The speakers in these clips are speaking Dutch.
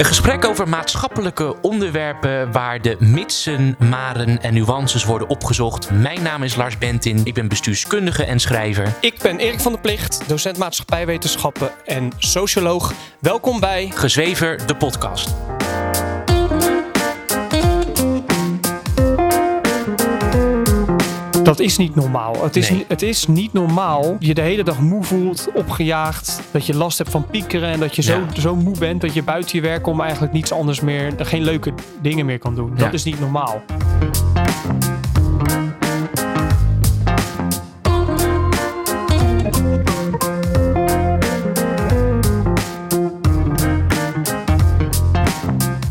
Een gesprek over maatschappelijke onderwerpen waar de mitsen, maren en nuances worden opgezocht. Mijn naam is Lars Bentin, ik ben bestuurskundige en schrijver. Ik ben Erik van der Plicht, docent maatschappijwetenschappen en socioloog. Welkom bij Gezwever, de podcast. Dat is niet normaal. Het is, Nee. het is niet normaal je de hele dag moe voelt, opgejaagd, dat je last hebt van piekeren en dat je zo, Ja. zo moe bent dat je buiten je werk om eigenlijk niets anders meer, geen leuke dingen meer kan doen. Ja. Dat is niet normaal.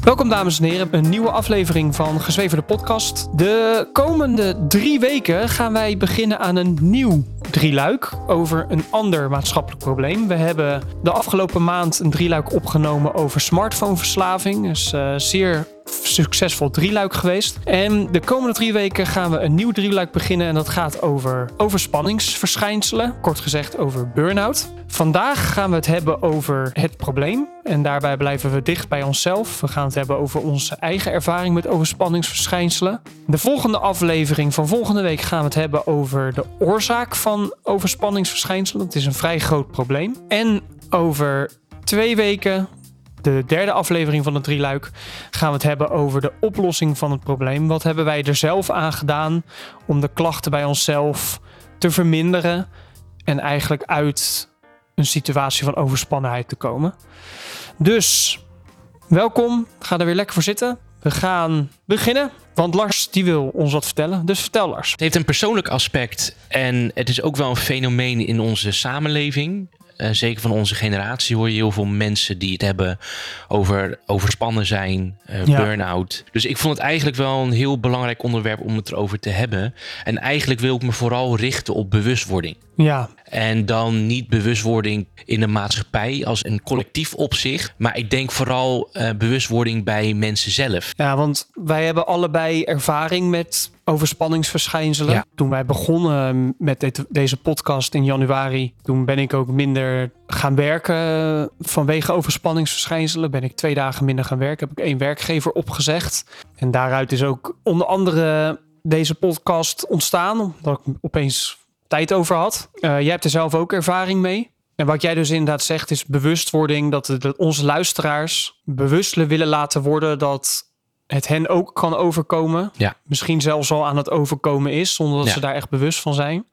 Welkom dames en heren, een nieuwe aflevering van Gezweverde Podcast. De komende drie weken gaan wij beginnen aan een nieuw drieluik over een ander maatschappelijk probleem. We hebben de afgelopen maand een drieluik opgenomen over smartphoneverslaving. Dat is eh, zeer succesvol drieluik geweest. En de komende drie weken gaan we een nieuw drieluik beginnen en dat gaat over overspanningsverschijnselen. Kort gezegd over burn-out. Vandaag gaan we het hebben over het probleem. En daarbij blijven we dicht bij onszelf. We gaan het hebben over onze eigen ervaring met overspanningsverschijnselen. De volgende aflevering van volgende week gaan we het hebben over de oorzaak van overspanningsverschijnselen. Het is een vrij groot probleem. En over twee weken, de derde aflevering van het drieluik, gaan we het hebben over de oplossing van het probleem. Wat hebben wij er zelf aan gedaan om de klachten bij onszelf te verminderen en eigenlijk uit een situatie van overspannenheid te komen. Dus welkom, ga er weer lekker voor zitten. We gaan beginnen, want Lars die wil ons wat vertellen. Dus vertel Lars. Het heeft een persoonlijk aspect en het is ook wel een fenomeen in onze samenleving. Eh, zeker van onze generatie hoor je heel veel mensen die het hebben over overspannen zijn, Ja. burn-out. Dus ik vond het eigenlijk wel een heel belangrijk onderwerp om het erover te hebben. En eigenlijk wil ik me vooral richten op bewustwording. Ja, En dan niet bewustwording in de maatschappij als een collectief op zich. Maar ik denk vooral eh, bewustwording bij mensen zelf. Ja, want wij hebben allebei ervaring met overspanningsverschijnselen. Ja. Toen wij begonnen met dit- deze podcast in januari, toen ben ik ook minder gaan werken vanwege overspanningsverschijnselen. Ben ik twee dagen minder gaan werken, heb ik één werkgever opgezegd. En daaruit is ook onder andere deze podcast ontstaan, omdat ik opeens tijd over had. Eh, jij hebt er zelf ook ervaring mee. En wat jij dus inderdaad zegt is bewustwording, dat, het- dat onze luisteraars bewust willen laten worden dat het hen ook kan overkomen. Ja. Misschien zelfs al aan het overkomen is, zonder dat Ja. ze daar echt bewust van zijn.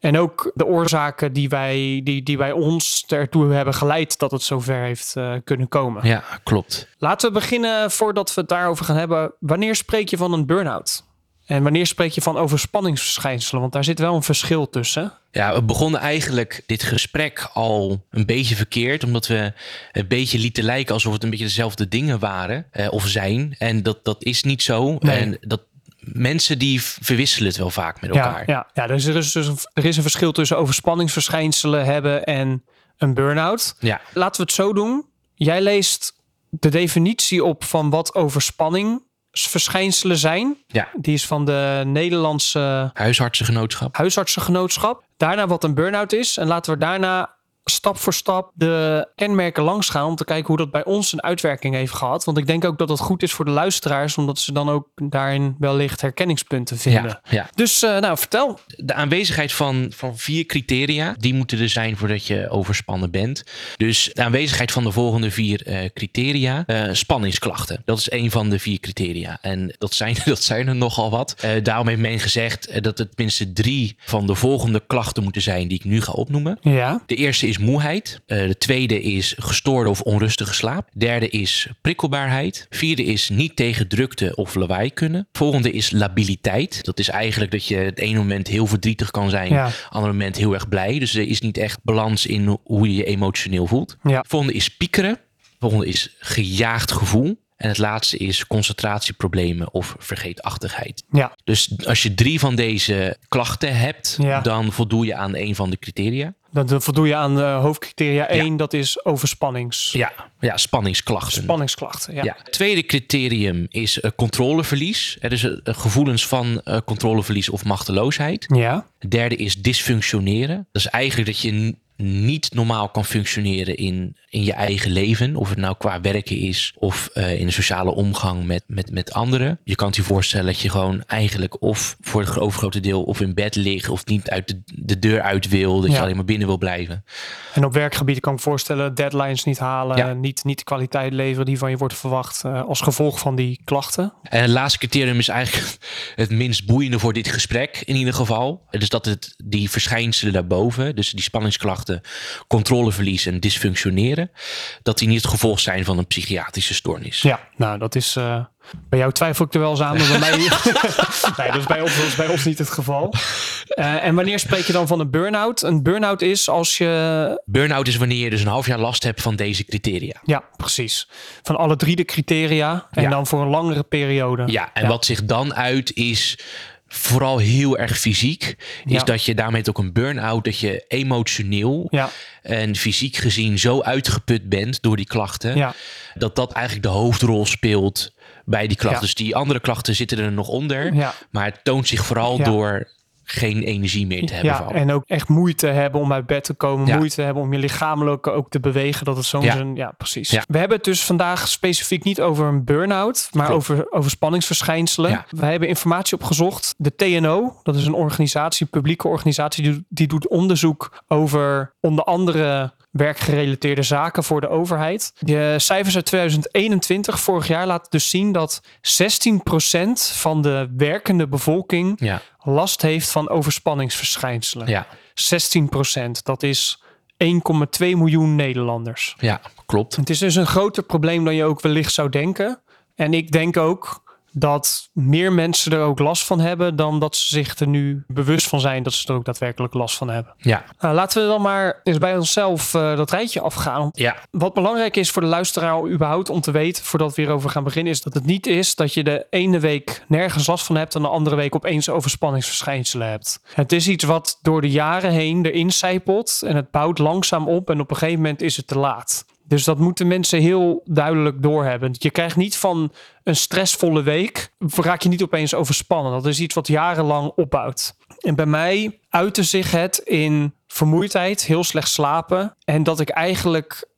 En ook de oorzaken die wij, die, die bij ons ertoe hebben geleid dat het zover heeft eh, kunnen komen. Ja, klopt. Laten we beginnen voordat we het daarover gaan hebben. Wanneer spreek je van een burn-out? En wanneer spreek je van overspanningsverschijnselen? Want daar zit wel een verschil tussen. Ja, we begonnen eigenlijk dit gesprek al een beetje verkeerd. Omdat we een beetje lieten lijken alsof het een beetje dezelfde dingen waren eh, of zijn. En dat, dat is niet zo. Nee. En dat mensen die verwisselen het wel vaak met elkaar. Ja, ja, ja dus er is dus een, er is een verschil tussen overspanningsverschijnselen hebben en een burn-out. ja. Laten we het zo doen. Jij leest de definitie op van wat overspanningsverschijnselen zijn. ja. Die is van de Nederlandse Huisartsengenootschap. huisartsengenootschap. Daarna wat een burn-out is. En laten we daarna stap voor stap de kenmerken langs gaan om te kijken hoe dat bij ons een uitwerking heeft gehad. Want ik denk ook dat dat goed is voor de luisteraars, omdat ze dan ook daarin wellicht herkenningspunten vinden. Ja, ja. Dus eh, nou, vertel. de aanwezigheid van, van vier criteria, die moeten er zijn voordat je overspannen bent. Dus de aanwezigheid van de volgende vier eh, criteria. Eh, spanningsklachten, dat is een van de vier criteria. En dat zijn, dat zijn er nogal wat. Daarom heeft men gezegd dat het minstens drie van de volgende klachten moeten zijn die ik nu ga opnoemen. Ja. De eerste is moeheid. Eh, de tweede is gestoorde of onrustige slaap. Derde is prikkelbaarheid. Vierde is niet tegen drukte of lawaai kunnen. Volgende is labiliteit. Dat is eigenlijk dat je het ene moment heel verdrietig kan zijn, Ja. andere moment heel erg blij. Dus er is niet echt balans in hoe je je emotioneel voelt. Ja. Volgende is piekeren. Volgende is gejaagd gevoel. En het laatste is concentratieproblemen of vergeetachtigheid. Ja. Dus als je drie van deze klachten hebt, Ja. dan voldoe je aan een van de criteria. Dan voldoe je aan uh, hoofdcriteria 1, dat is overspannings. Ja, ja spanningsklachten. Spanningsklachten, ja. Tweede criterium is uh, controleverlies. Er is uh, gevoelens van uh, controleverlies of machteloosheid. Ja. Derde is dysfunctioneren. Dat is eigenlijk dat je niet normaal kan functioneren in, in je eigen leven. Of het nou qua werken is of uh, in de sociale omgang met, met, met anderen. Je kan je voorstellen dat je gewoon eigenlijk of voor het overgrote deel of in bed ligt of niet uit de, de deur uit wil. Dat Ja. je alleen maar binnen wil blijven. En op werkgebied kan ik me voorstellen, deadlines niet halen, Ja. niet, niet de kwaliteit leveren die van je wordt verwacht eh, als gevolg van die klachten. En het laatste criterium is eigenlijk het minst boeiende voor dit gesprek in ieder geval. Dus dat het die verschijnselen daarboven, dus die spanningsklachten, controleverlies en dysfunctioneren, dat die niet het gevolg zijn van een psychiatrische stoornis. Ja, nou dat is. eh, bij jou twijfel ik er wel eens aan, maar bij mij. nee, dat is bij ons, dat is bij ons niet het geval. Eh, en wanneer spreek je dan van een burn-out? Een burn-out is als je. Burn-out is wanneer je dus een half jaar last hebt van deze criteria. Ja, precies. Van alle drie de criteria. En Ja. dan voor een langere periode. Ja, en wat zich dan uit is vooral heel erg fysiek. Is Ja. dat je daarmee ook een burn-out, dat je emotioneel Ja, en fysiek gezien zo uitgeput bent door die klachten. ja, Dat dat eigenlijk de hoofdrol speelt bij die klachten. Dus die andere klachten zitten er nog onder. Maar het toont zich vooral door geen energie meer te hebben. Ja, en ook echt moeite hebben om uit bed te komen. Ja. Moeite hebben om je lichamelijk ook te bewegen. Dat het zo'n... Ja. ja, precies. Ja. We hebben het dus vandaag specifiek niet over een burn-out. Maar Klopt. over, over spanningsverschijnselen. We hebben informatie opgezocht. De TNO, dat is een organisatie, publieke organisatie. Die, die doet onderzoek over onder andere werkgerelateerde zaken voor de overheid. De cijfers uit 2021, vorig jaar, laten dus zien dat 16% van de werkende bevolking ja, last heeft van overspanningsverschijnselen. ja, 16% Dat is 1,2 miljoen Nederlanders. ja, klopt. Het is dus een groter probleem dan je ook wellicht zou denken. En ik denk ook dat meer mensen er ook last van hebben dan dat ze zich er nu bewust van zijn dat ze er ook daadwerkelijk last van hebben. Ja, Nou, laten we dan maar eens bij onszelf eh, dat rijtje afgaan. ja, Wat belangrijk is voor de luisteraar überhaupt om te weten, voordat we hierover gaan beginnen, is dat het niet is dat je de ene week nergens last van hebt en de andere week opeens overspanningsverschijnselen hebt. Het is iets wat door de jaren heen erin zijpelt en het bouwt langzaam op en op een gegeven moment is het te laat. Dus dat moeten mensen heel duidelijk doorhebben. Je krijgt niet van een stressvolle week, raak je niet opeens overspannen. Dat is iets wat jarenlang opbouwt. En bij mij uitte zich het in vermoeidheid, heel slecht slapen. En dat ik eigenlijk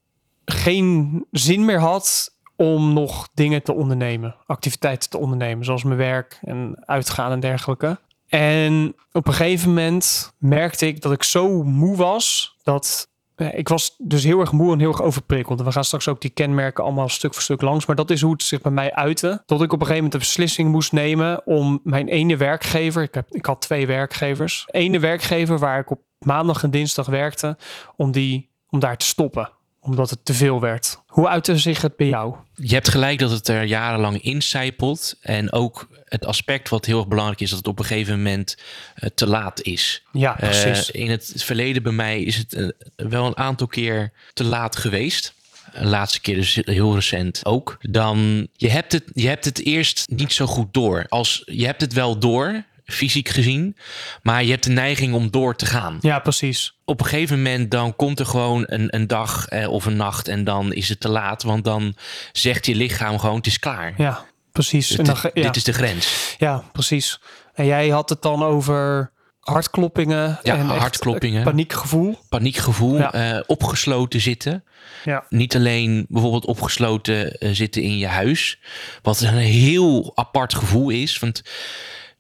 geen zin meer had om nog dingen te ondernemen, activiteiten te ondernemen, zoals mijn werk en uitgaan en dergelijke. En op een gegeven moment merkte ik dat ik zo moe was dat ik was dus heel erg moe en heel erg overprikkeld. En we gaan straks ook die kenmerken allemaal stuk voor stuk langs. Maar dat is hoe het zich bij mij uitte. Tot ik op een gegeven moment een beslissing moest nemen om mijn ene werkgever. Ik, heb, ik had twee werkgevers. Ene werkgever waar ik op maandag en dinsdag werkte. Om, die, om daar te stoppen. Omdat het te veel werd. Hoe uitte zich het bij jou? Je hebt gelijk dat het er jarenlang incijpelt. En ook het aspect wat heel erg belangrijk is, dat het op een gegeven moment eh, te laat is. Ja, Eh, precies. in het verleden bij mij is het eh, wel een aantal keer te laat geweest. De laatste keer dus heel recent ook. Dan je hebt het, je hebt het eerst niet zo goed door. Als, je hebt het wel door, fysiek gezien. Maar je hebt de neiging om door te gaan. ja, precies. Op een gegeven moment dan komt er gewoon een, een dag eh, of een nacht en dan is het te laat. Want dan zegt je lichaam gewoon het is klaar. Ja, precies. En Dit, dan, ge- ja. dit is de grens. Ja, precies. En jij had het dan over hartkloppingen. Ja, en hartkloppingen. Paniekgevoel. Paniekgevoel, Ja. eh, opgesloten zitten. Ja. Niet alleen bijvoorbeeld opgesloten eh, zitten in je huis. Wat een heel apart gevoel is. Want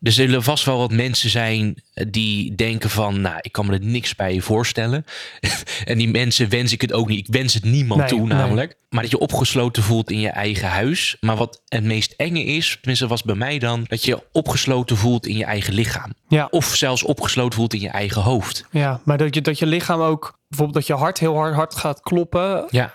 er zullen vast wel wat mensen zijn die denken van... nou, ik kan me er niks bij voorstellen. en die mensen wens ik het ook niet. Ik wens het niemand Nee, toe nee. namelijk. Maar dat je opgesloten voelt in je eigen huis. Maar wat het meest enge is, tenminste was bij mij dan... dat je opgesloten voelt in je eigen lichaam. Ja, Of zelfs opgesloten voelt in je eigen hoofd. ja, maar dat je, dat je lichaam ook, bijvoorbeeld dat je hart heel hard, hard gaat kloppen. Ja,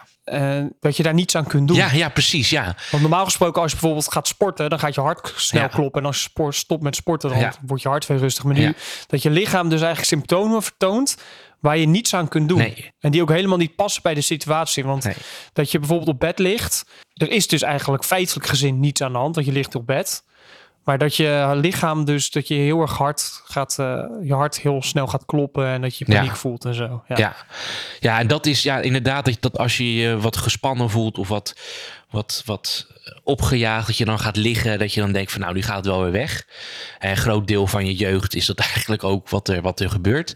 Dat je daar niets aan kunt doen. ja, ja precies, ja. Want normaal gesproken, als je bijvoorbeeld gaat sporten, dan gaat je hart snel Ja. kloppen. En als je sport, stopt met sporten, dan Ja. wordt je hart weer rustig. Maar nu, Ja. dat je lichaam dus eigenlijk symptomen vertoont waar je niets aan kunt doen. Nee. En die ook helemaal niet passen bij de situatie. Want Nee. dat je bijvoorbeeld op bed ligt, er is dus eigenlijk feitelijk gezien niets aan de hand, want je ligt op bed. Maar dat je lichaam dus, dat je heel erg hard gaat, eh, je hart heel snel gaat kloppen en dat je Ja. paniek voelt en zo. Ja. Ja. ja, en dat is ja, inderdaad dat, dat als je je wat gespannen voelt of wat, wat, wat opgejaagd. Dat je dan gaat liggen. Dat je dan denkt van nou, die gaat wel weer weg. En een groot deel van je jeugd is dat eigenlijk ook wat er, wat er gebeurt.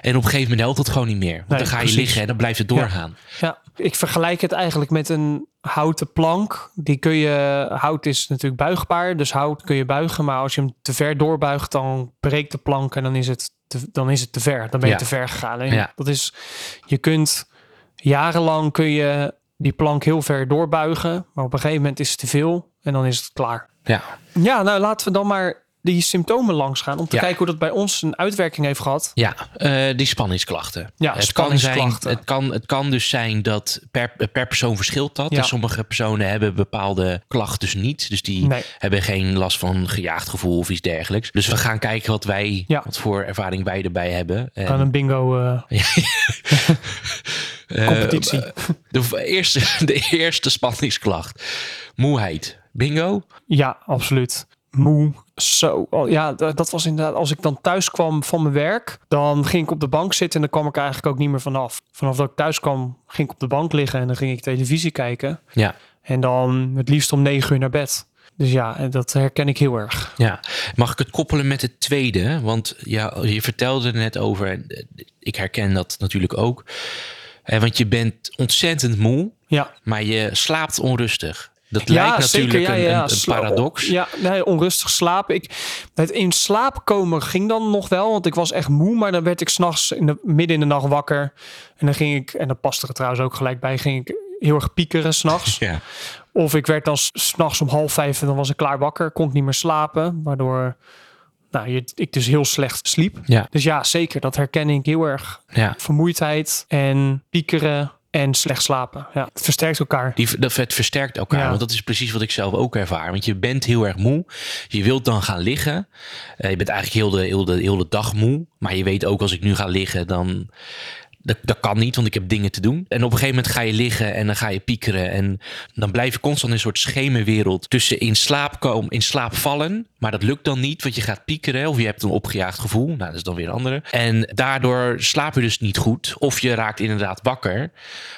En op een gegeven moment helpt het gewoon niet meer. Want Nee, dan ga je liggen en dan blijft het doorgaan. Ja, ik vergelijk het eigenlijk met een houten plank. Die kun je, hout is natuurlijk buigbaar, dus hout kun je buigen. Maar als je hem te ver doorbuigt, dan breekt de plank en dan is het te, dan is het te ver. Dan ben je Ja. te ver gegaan. Ja. dat is, je kunt jarenlang kun je die plank heel ver doorbuigen, maar op een gegeven moment is het te veel en dan is het klaar. Ja. Ja, nou laten we dan maar die symptomen langs gaan om te Ja. kijken hoe dat bij ons een uitwerking heeft gehad. Ja, eh, die spanningsklachten. Ja, het, kan zijn, spanningsklachten. het, kan, het kan dus zijn dat per, per persoon verschilt dat. Ja. Dus sommige personen hebben bepaalde klachten dus niet. Dus die Nee. hebben geen last van gejaagd gevoel of iets dergelijks. Dus we gaan kijken wat wij, Ja. wat voor ervaring wij erbij hebben. En, Aan een bingo eh, competitie. de, eerste, de eerste spanningsklacht. Moeheid. Bingo? Ja, absoluut. Moe. Zo. Oh, ja, dat was inderdaad. Als ik dan thuis kwam van mijn werk, dan ging ik op de bank zitten en dan kwam ik eigenlijk ook niet meer vanaf. Vanaf dat ik thuis kwam, ging ik op de bank liggen en dan ging ik televisie kijken. Ja. En dan het liefst om negen uur naar bed. Dus ja, en dat herken ik heel erg. Ja, mag ik het koppelen met het tweede? Want ja, je vertelde er net over, en eh, ik herken dat natuurlijk ook. Want je bent ontzettend moe, Ja, maar je slaapt onrustig. Dat lijkt natuurlijk zeker. Ja, een, ja, een- een Sla- paradox. Ja, nee, onrustig slapen. Ik, het in slaap komen ging dan nog wel, want ik was echt moe. Maar dan werd ik s'nachts midden in de nacht wakker. En dan ging ik, en dat paste er trouwens ook gelijk bij, ging ik heel erg piekeren s'nachts. Ja. Of ik werd dan s- s'nachts om half vijf en dan was ik klaar wakker. Kon ik niet meer slapen, waardoor nou, je, ik dus heel slecht sliep. Ja. Dus ja, zeker, dat herken ik heel erg. ja. Vermoeidheid en piekeren en slecht slapen. Ja, het versterkt elkaar. Die, dat het versterkt elkaar. Ja. Want dat is precies wat ik zelf ook ervaar. Want je bent heel erg moe. Je wilt dan gaan liggen. Eh, je bent eigenlijk heel de, heel, de, heel de dag moe. Maar je weet ook als ik nu ga liggen, dan. Dat, dat kan niet, want ik heb dingen te doen. En op een gegeven moment ga je liggen en dan ga je piekeren. En dan blijf je constant in een soort schemerwereld tussen in slaap komen, in slaap vallen. Maar dat lukt dan niet, want je gaat piekeren of je hebt een opgejaagd gevoel. Nou, dat is dan weer een andere. En daardoor slaap je dus niet goed. Of je raakt inderdaad wakker,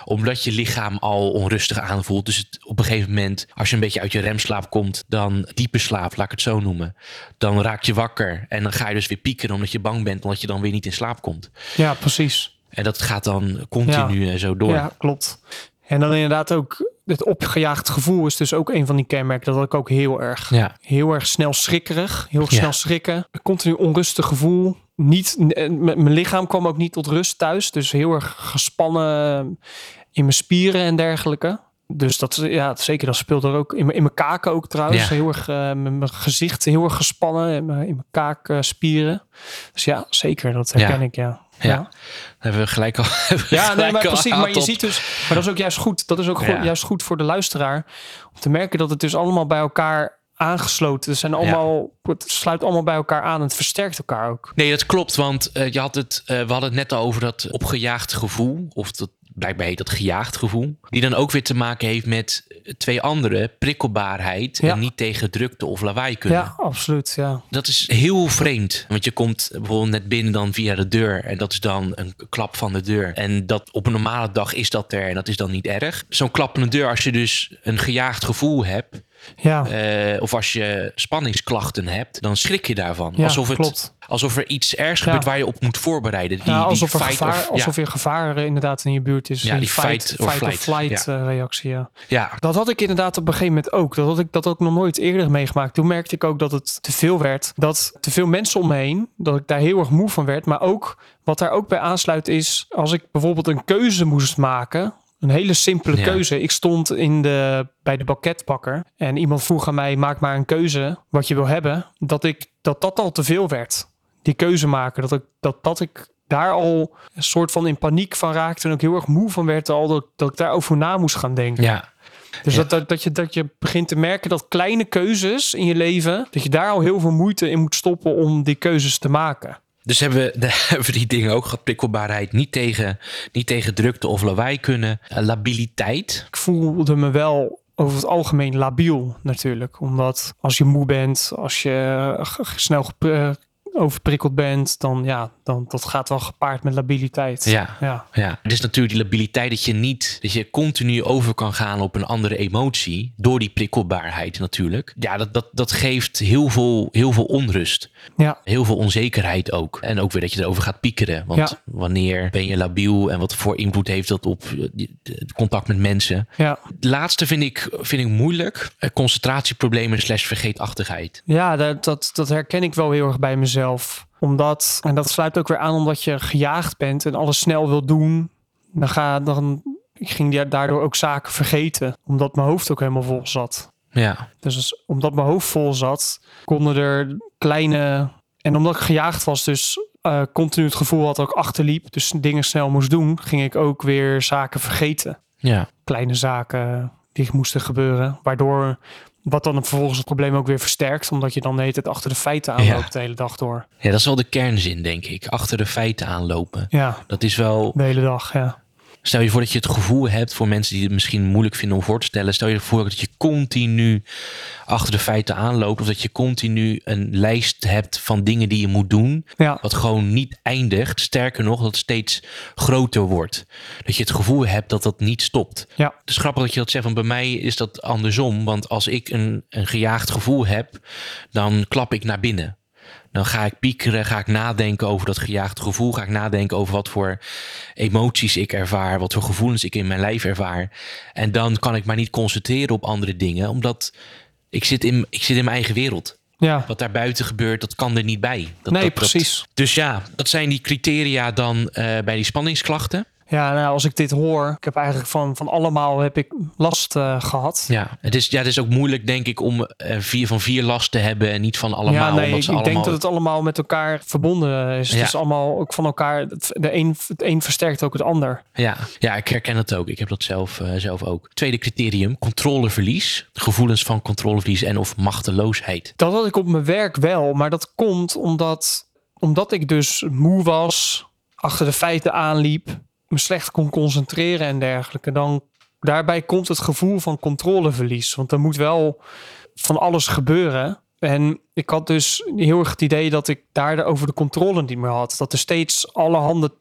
omdat je lichaam al onrustig aanvoelt. Dus op een gegeven moment, als je een beetje uit je remslaap komt, dan diepe slaap, laat ik het zo noemen. Dan raak je wakker en dan ga je dus weer piekeren omdat je bang bent, omdat je dan weer niet in slaap komt. Ja, precies. En dat gaat dan continu zo door. Ja, klopt. En dan inderdaad ook het opgejaagd gevoel is dus ook een van die kenmerken. Dat had ik ook heel erg. Ja. Heel erg snel schrikkerig. Heel Ja. snel schrikken. Continu onrustig gevoel. Niet, eh, mijn lichaam kwam ook niet tot rust thuis. Dus heel erg gespannen in mijn spieren en dergelijke. Dus dat, ja, zeker, dat speelt er ook. In mijn, in mijn kaken ook trouwens. Ja. Heel erg, eh, mijn mijn gezicht heel erg gespannen. In mijn, in mijn kaakspieren. Dus ja, zeker. Dat herken ik, ja. Ja. Dan hebben we gelijk al. we Ja, nee, maar precies. Maar je ziet dus, maar dat is ook juist goed. Dat is ook goed, juist goed voor de luisteraar om te merken dat het dus allemaal bij elkaar aangesloten. Het zijn allemaal, het sluit allemaal bij elkaar aan. en Het versterkt elkaar ook. Nee, dat klopt. Want eh, je had het, eh, we hadden het net al over dat opgejaagd gevoel. Of dat, blijkbaar heet dat gejaagd gevoel. Die dan ook weer te maken heeft met twee andere. Prikkelbaarheid Ja. en niet tegen drukte of lawaai kunnen. Ja, absoluut. Ja. Dat is heel vreemd. Want je komt bijvoorbeeld net binnen dan via de deur. En dat is dan een klap van de deur. En dat op een normale dag is dat er. En dat is dan niet erg. Zo'n klap van de deur, als je dus een gejaagd gevoel hebt. Ja, eh, of als je spanningsklachten hebt, dan schrik je daarvan. Ja, alsof, het, klopt. alsof er iets ergs Ja. gebeurt waar je op moet voorbereiden. Die, ja die alsof, er gevaar, of- alsof er gevaar eh, inderdaad in je buurt is. Ja, die fight, fight, flight. flight eh, reactie. Ja. ja, Dat had ik inderdaad op een gegeven moment ook. Dat had ik dat ook nog nooit eerder meegemaakt. Toen merkte ik ook dat het te veel werd. Dat te veel mensen om me heen, dat ik daar heel erg moe van werd. Maar ook wat daar ook bij aansluit is, als ik bijvoorbeeld een keuze moest maken. Een hele simpele Ja. keuze. Ik stond in de, bij de banketbakker en iemand vroeg aan mij: maak maar een keuze wat je wil hebben. Dat ik dat dat al te veel werd. Die keuze maken. Dat ik, dat, dat ik daar al een soort van in paniek van raakte. En ook heel erg moe van werd. Al dat, dat ik daarover na moest gaan denken. ja. Dus Ja. dat, dat, dat, je, dat je begint te merken dat kleine keuzes in je leven, dat je daar al heel veel moeite in moet stoppen om die keuzes te maken. Dus hebben we, daar hebben die dingen ook gehad. Prikkelbaarheid, niet tegen, niet tegen drukte of lawaai kunnen. Eh, labiliteit. Ik voelde me wel over het algemeen labiel natuurlijk. Omdat als je moe bent, als je snel overprikkeld bent, dan ja, dan dat gaat wel gepaard met labiliteit. Ja. Ja, Ja, het is natuurlijk die labiliteit dat je niet, dat je continu over kan gaan op een andere emotie, door die prikkelbaarheid natuurlijk. Ja, dat, dat, dat geeft heel veel, heel veel onrust. ja, Heel veel onzekerheid ook. En ook weer dat je erover gaat piekeren. Want Ja. wanneer ben je labiel en wat voor invloed heeft dat op eh, het contact met mensen? ja. Het laatste vind ik, vind ik moeilijk. Eh, Concentratieproblemen slash vergeetachtigheid. Ja, dat, dat, dat herken ik wel heel erg bij mezelf. Omdat, en dat sluit ook weer aan omdat je gejaagd bent en alles snel wil doen. Dan ga dan, ik ging da- daardoor ook zaken vergeten. Omdat mijn hoofd ook helemaal vol zat. Ja, Dus omdat mijn hoofd vol zat, konden er kleine. En omdat ik gejaagd was, dus eh, continu het gevoel had dat ik achterliep, dus dingen snel moest doen, ging ik ook weer zaken vergeten. ja, Kleine zaken die moesten gebeuren. Waardoor wat dan vervolgens het probleem ook weer versterkt, omdat je dan de hele tijd achter de feiten aanloopt Ja. de hele dag door. ja, dat is wel de kernzin, denk ik. Achter de feiten aanlopen. Ja, Dat is wel. de hele dag, ja. Stel je voor dat je het gevoel hebt voor mensen die het misschien moeilijk vinden om voor te stellen. Stel je voor dat je continu achter de feiten aanloopt. Of dat je continu een lijst hebt van dingen die je moet doen. Ja, Wat gewoon niet eindigt. Sterker nog, dat het steeds groter wordt. Dat je het gevoel hebt dat dat niet stopt. ja, Het is grappig dat je dat zegt, want bij mij is dat andersom. Want als ik een, een gejaagd gevoel heb, dan klap ik naar binnen. Dan ga ik piekeren, ga ik nadenken over dat gejaagde gevoel. Ga ik nadenken over wat voor emoties ik ervaar, wat voor gevoelens ik in mijn lijf ervaar. En dan kan ik maar niet concentreren op andere dingen, omdat ik zit in, ik zit in mijn eigen wereld. ja. Wat daar buiten gebeurt, dat kan er niet bij. Dat, Nee, dat- dat- precies. dus ja, dat zijn die criteria dan eh, bij die spanningsklachten. Ja, nou, als ik dit hoor, ik heb eigenlijk van, van allemaal heb ik last eh, gehad. Ja, het is, ja, het is ook moeilijk, denk ik, om eh, vier van vier last te hebben en niet van allemaal. ja, nee, ik, ze ik allemaal... denk dat het allemaal met elkaar verbonden is. Ja. Het is allemaal ook van elkaar. Het, de een, het een versterkt ook het ander. ja, ja, ik herken het ook. Ik heb dat zelf, eh, zelf ook. Tweede criterium, controleverlies. Gevoelens van controleverlies en of machteloosheid. Dat had ik op mijn werk wel, maar dat komt omdat, omdat ik dus moe was, achter de feiten aanliep, me slecht kon concentreren en dergelijke. Dan daarbij komt het gevoel van controleverlies, want er moet wel van alles gebeuren. En ik had dus heel erg het idee dat ik daar over de controle niet meer had. Dat er steeds allerhande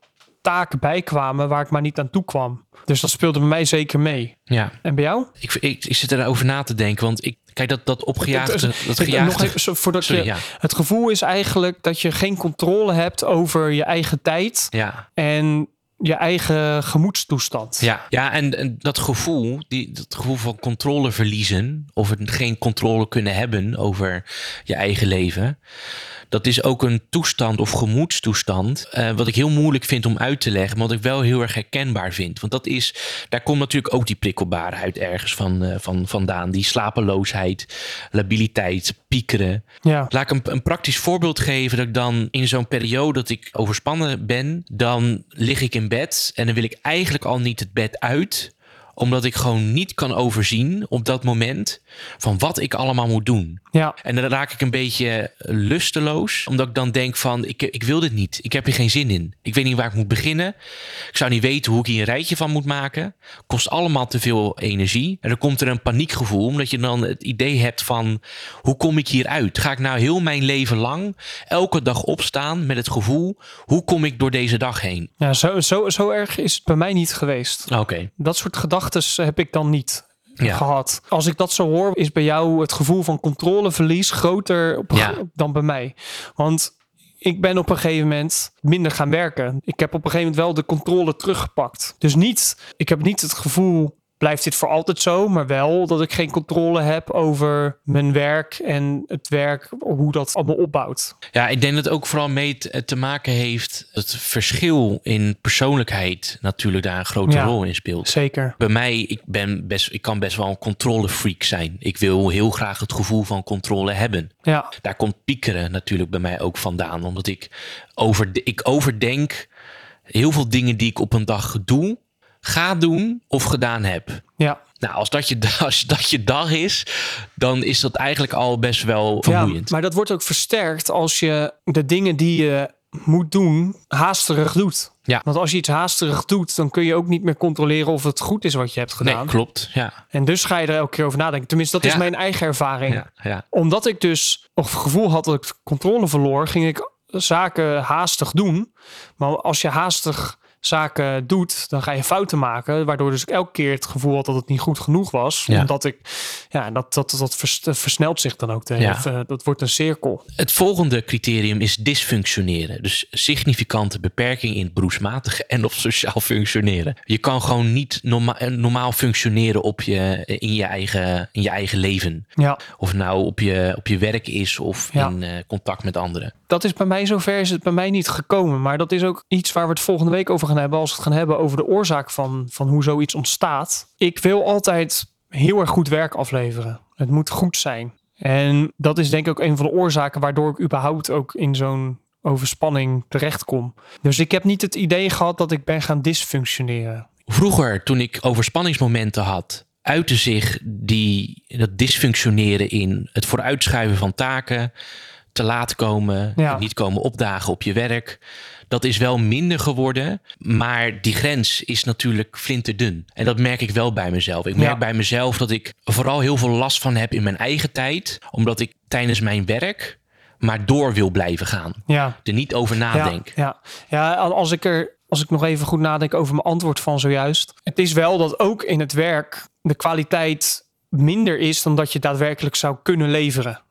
taken bij kwamen waar ik maar niet aan toe kwam. Dus dat speelde bij mij zeker mee. Ja, En bij jou? ik, ik, ik zit erover na te denken, want ik, kijk, dat, dat opgejaagde, dat Ik- Nog gejaagde... even, zo- voordat Sorry, je, ja. Het gevoel is eigenlijk dat je geen controle hebt over je eigen tijd Ja, en je eigen gemoedstoestand. ja, ja en, en dat gevoel, die, dat gevoel van controle verliezen, of het geen controle kunnen hebben over je eigen leven, dat is ook een toestand of gemoedstoestand, eh, wat ik heel moeilijk vind om uit te leggen, maar wat ik wel heel erg herkenbaar vind. Want dat is, daar komt natuurlijk ook die prikkelbaarheid ergens van, eh, van vandaan, die slapeloosheid, labiliteit, piekeren. Ja. Laat ik een, een praktisch voorbeeld geven. Dat ik dan in zo'n periode dat ik overspannen ben, dan lig ik in bed en dan wil ik eigenlijk al niet het bed uit omdat ik gewoon niet kan overzien op dat moment van wat ik allemaal moet doen. Ja. En dan raak ik een beetje lusteloos, omdat ik dan denk van ik, ik wil dit niet. Ik heb hier geen zin in. Ik weet niet waar ik moet beginnen. Ik zou niet weten hoe ik hier een rijtje van moet maken. Kost allemaal te veel energie. En dan komt er een paniekgevoel, omdat je dan het idee hebt van hoe kom ik hier uit? Ga ik nou heel mijn leven lang elke dag opstaan met het gevoel hoe kom ik door deze dag heen? Ja, zo, zo, zo erg is het bij mij niet geweest. Oké. Dat soort gedachten heb ik dan niet Ja. gehad. Als ik dat zo hoor, is bij jou het gevoel van controleverlies groter op, Ja. dan bij mij. Want ik ben op een gegeven moment minder gaan werken. Ik heb op een gegeven moment wel de controle teruggepakt. Dus niet, ik heb niet het gevoel, blijft dit voor altijd zo, maar wel dat ik geen controle heb over mijn werk en het werk, hoe dat allemaal opbouwt. Ja, ik denk dat het ook vooral mee te, maken heeft het verschil in persoonlijkheid natuurlijk daar een grote Ja. rol in speelt. Zeker. Bij mij, ik, ben best, ik kan best wel een controlefreak zijn. Ik wil heel graag het gevoel van controle hebben. Ja, Daar komt piekeren natuurlijk bij mij ook vandaan. Omdat ik, over, ik overdenk heel veel dingen die ik op een dag doe, ga doen of gedaan heb. ja. Nou, als dat je, als dat je dag is, dan is dat eigenlijk al best wel vermoeiend. Ja, maar dat wordt ook versterkt als je de dingen die je moet doen, haasterig doet. Ja. Want als je iets haasterig doet, dan kun je ook niet meer controleren of het goed is wat je hebt gedaan. nee, klopt. Ja, En dus ga je er elke keer over nadenken. Tenminste, dat is mijn eigen ervaring. ja, ja. Omdat ik dus of het gevoel had dat ik controle verloor, ging ik zaken haastig doen. Maar als je haastig zaken doet, dan ga je fouten maken. Waardoor dus ik elke keer het gevoel had dat het niet goed genoeg was. Ja. Omdat ik, ja, dat, dat, dat vers- versnelt zich dan ook. De, Ja. eh, dat wordt een cirkel. Het volgende criterium is dysfunctioneren. Dus significante beperking in het beroepsmatige en of sociaal functioneren. Je kan gewoon niet norma eh, normaal functioneren op je, in, je eigen, in je eigen leven. Ja, Of nou op je, op je werk is of Ja. in eh, contact met anderen. Dat is bij mij zover is het bij mij niet gekomen. Maar dat is ook iets waar we het volgende week over gaan hebben. Als we het gaan hebben over de oorzaak van, van hoe zoiets ontstaat. Ik wil altijd heel erg goed werk afleveren. Het moet goed zijn. En dat is denk ik ook een van de oorzaken waardoor ik überhaupt ook in zo'n overspanning terechtkom. Dus ik heb niet het idee gehad dat ik ben gaan dysfunctioneren. Vroeger, toen ik overspanningsmomenten had, uitte zich die, dat dysfunctioneren in het vooruitschuiven van taken, te laat komen, Ja. niet komen opdagen op je werk. Dat is wel minder geworden, maar die grens is natuurlijk flinterdun. En dat merk ik wel bij mezelf. Ik merk Ja. bij mezelf dat ik vooral heel veel last van heb in mijn eigen tijd, omdat ik tijdens mijn werk maar door wil blijven gaan. Ja, Er niet over nadenk. Ja, ja. ja als ik er als ik nog even goed nadenk over mijn antwoord van zojuist. Het is wel dat ook in het werk de kwaliteit minder is dan dat je daadwerkelijk zou kunnen leveren.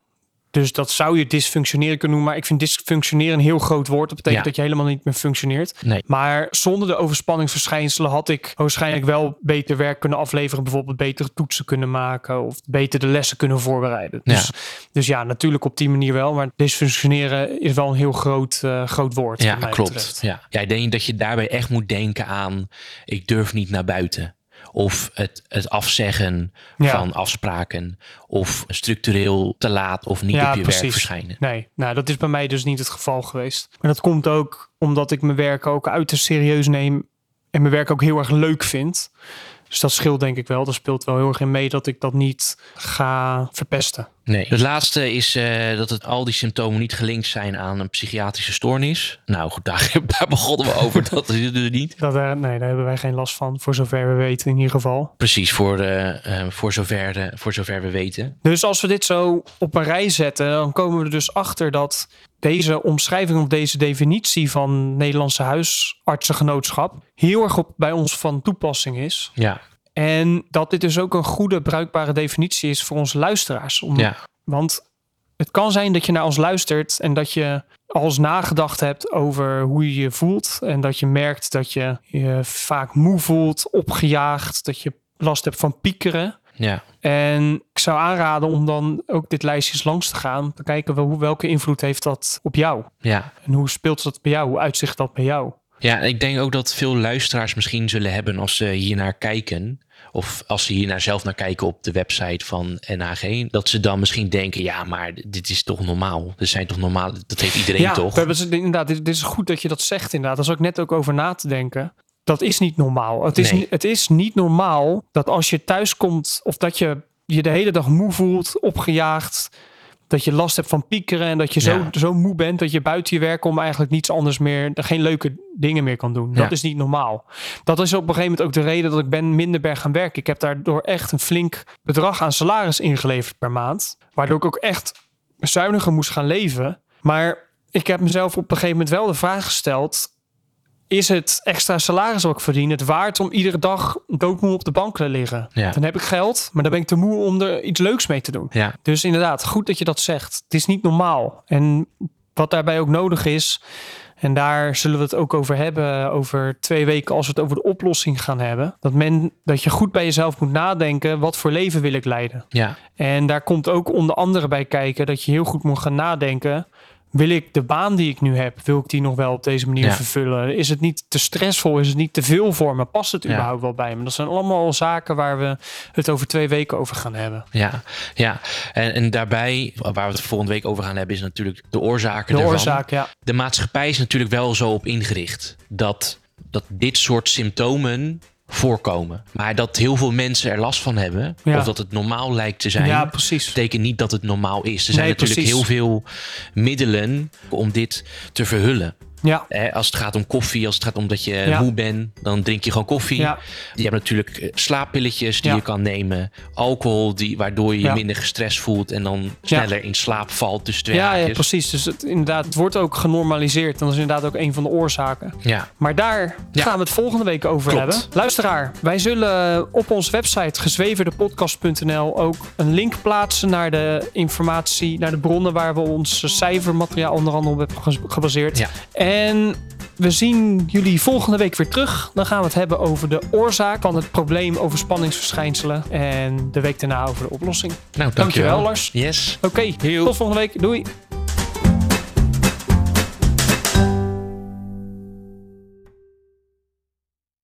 Dus dat zou je dysfunctioneren kunnen noemen. Maar ik vind dysfunctioneren een heel groot woord. Dat betekent Ja. dat je helemaal niet meer functioneert. Nee. Maar zonder de overspanningsverschijnselen had ik waarschijnlijk wel beter werk kunnen afleveren. Bijvoorbeeld betere toetsen kunnen maken. Of beter de lessen kunnen voorbereiden. Ja. Dus, dus ja, natuurlijk op die manier wel. Maar dysfunctioneren is wel een heel groot, eh, groot woord. Ja, klopt. betreft. Ja. ja, ik denk dat je daarbij echt moet denken aan... ik durf niet naar buiten. Of het, het afzeggen Ja. van afspraken. Of structureel te laat of niet Ja, op je precies. werk verschijnen. Nee, nou dat is bij mij dus niet het geval geweest. Maar dat komt ook omdat ik mijn werk ook uiterst serieus neem. En mijn werk ook heel erg leuk vind. Dus dat scheelt denk ik wel. Dat speelt wel heel erg in mee dat ik dat niet ga verpesten. Nee. Het laatste is eh, dat het, al die symptomen niet gelinkt zijn aan een psychiatrische stoornis. Nou goed, daar, daar begonnen we over. dat is dus niet. Dat, eh, nee, daar hebben wij geen last van. Voor zover we weten in ieder geval. Precies, voor, eh, voor, zover, voor zover we weten. Dus als we dit zo op een rij zetten, dan komen we er dus achter dat deze omschrijving of deze definitie van Nederlandse huisartsengenootschap heel erg op, bij ons van toepassing is. Ja, En dat dit dus ook een goede, bruikbare definitie is voor onze luisteraars. Om, ja, Want het kan zijn dat je naar ons luistert en dat je als nagedacht hebt over hoe je je voelt. En dat je merkt dat je je vaak moe voelt, opgejaagd, dat je last hebt van piekeren. ja. En ik zou aanraden om dan ook dit lijstje eens langs te gaan. Te kijken wel, welke invloed heeft dat op jou? ja. En hoe speelt dat bij jou? Hoe uitzicht dat bij jou? Ja, ik denk ook dat veel luisteraars misschien zullen hebben als ze hiernaar kijken. Of als ze hiernaar zelf naar kijken op de website van NHG. Dat ze dan misschien denken, ja, maar dit is toch normaal. Er zijn toch normaal, dat heeft iedereen ja, toch? We hebben, het- inderdaad, dit, dit is goed dat je dat zegt inderdaad. Daar zat ik net ook over na te denken. Dat is niet normaal. Het is, Nee. het is niet normaal dat als je thuis komt of dat je je de hele dag moe voelt, opgejaagd, dat je last hebt van piekeren en dat je zo, Ja. zo moe bent dat je buiten je werk om eigenlijk niets anders meer, geen leuke dingen meer kan doen. Dat Ja. is niet normaal. Dat is op een gegeven moment ook de reden dat ik ben minder ben gaan werken. Ik heb daardoor echt een flink bedrag aan salaris ingeleverd per maand, waardoor ik ook echt zuiniger moest gaan leven. Maar ik heb mezelf op een gegeven moment wel de vraag gesteld: is het extra salaris wat ik verdien het waard om iedere dag doodmoe op de bank te liggen? Ja. Dan heb ik geld, maar dan ben ik te moe om er iets leuks mee te doen. Ja, Dus inderdaad, goed dat je dat zegt. Het is niet normaal. En wat daarbij ook nodig is, en daar zullen we het ook over hebben over twee weken als we het over de oplossing gaan hebben, dat men dat je goed bij jezelf moet nadenken, wat voor leven wil ik leiden? ja, En daar komt ook onder andere bij kijken dat je heel goed moet gaan nadenken. Wil ik de baan die ik nu heb, wil ik die nog wel op deze manier Ja. vervullen? Is het niet te stressvol? Is het niet te veel voor me? Past het Ja. überhaupt wel bij me? Dat zijn allemaal zaken waar we het over twee weken over gaan hebben. ja. ja. En, en daarbij, waar we het volgende week over gaan hebben, is natuurlijk de oorzaken De oorzaak, ja. De maatschappij is natuurlijk wel zo op ingericht dat, dat dit soort symptomen voorkomen. Maar dat heel veel mensen er last van hebben, Ja. of dat het normaal lijkt te zijn, Ja, precies. betekent niet dat het normaal is. Er zijn Nee, natuurlijk precies. heel veel middelen om dit te verhullen. Ja. Hè, als het gaat om koffie, als het gaat om dat je Ja. moe bent, dan drink je gewoon koffie. Ja. Je hebt natuurlijk eh, slaappilletjes die je kan nemen. Alcohol, die, waardoor je je minder gestrest voelt en dan sneller in slaap valt tussen twee Ja, ja, precies. Dus het, inderdaad, het wordt ook genormaliseerd. En dat is inderdaad ook een van de oorzaken. Ja. Maar daar gaan we het volgende week over Klopt. hebben. Luisteraar, wij zullen op onze website gezweverdepodcast.nl ook een link plaatsen naar de informatie, naar de bronnen waar we ons cijfermateriaal onder andere op hebben ge- gebaseerd. Ja. En we zien jullie volgende week weer terug. Dan gaan we het hebben over de oorzaak van het probleem overspanningsverschijnselen. En de week daarna over de oplossing. Nou, Dankjewel, Lars. Yes. Oké, Heel. tot volgende week. Doei.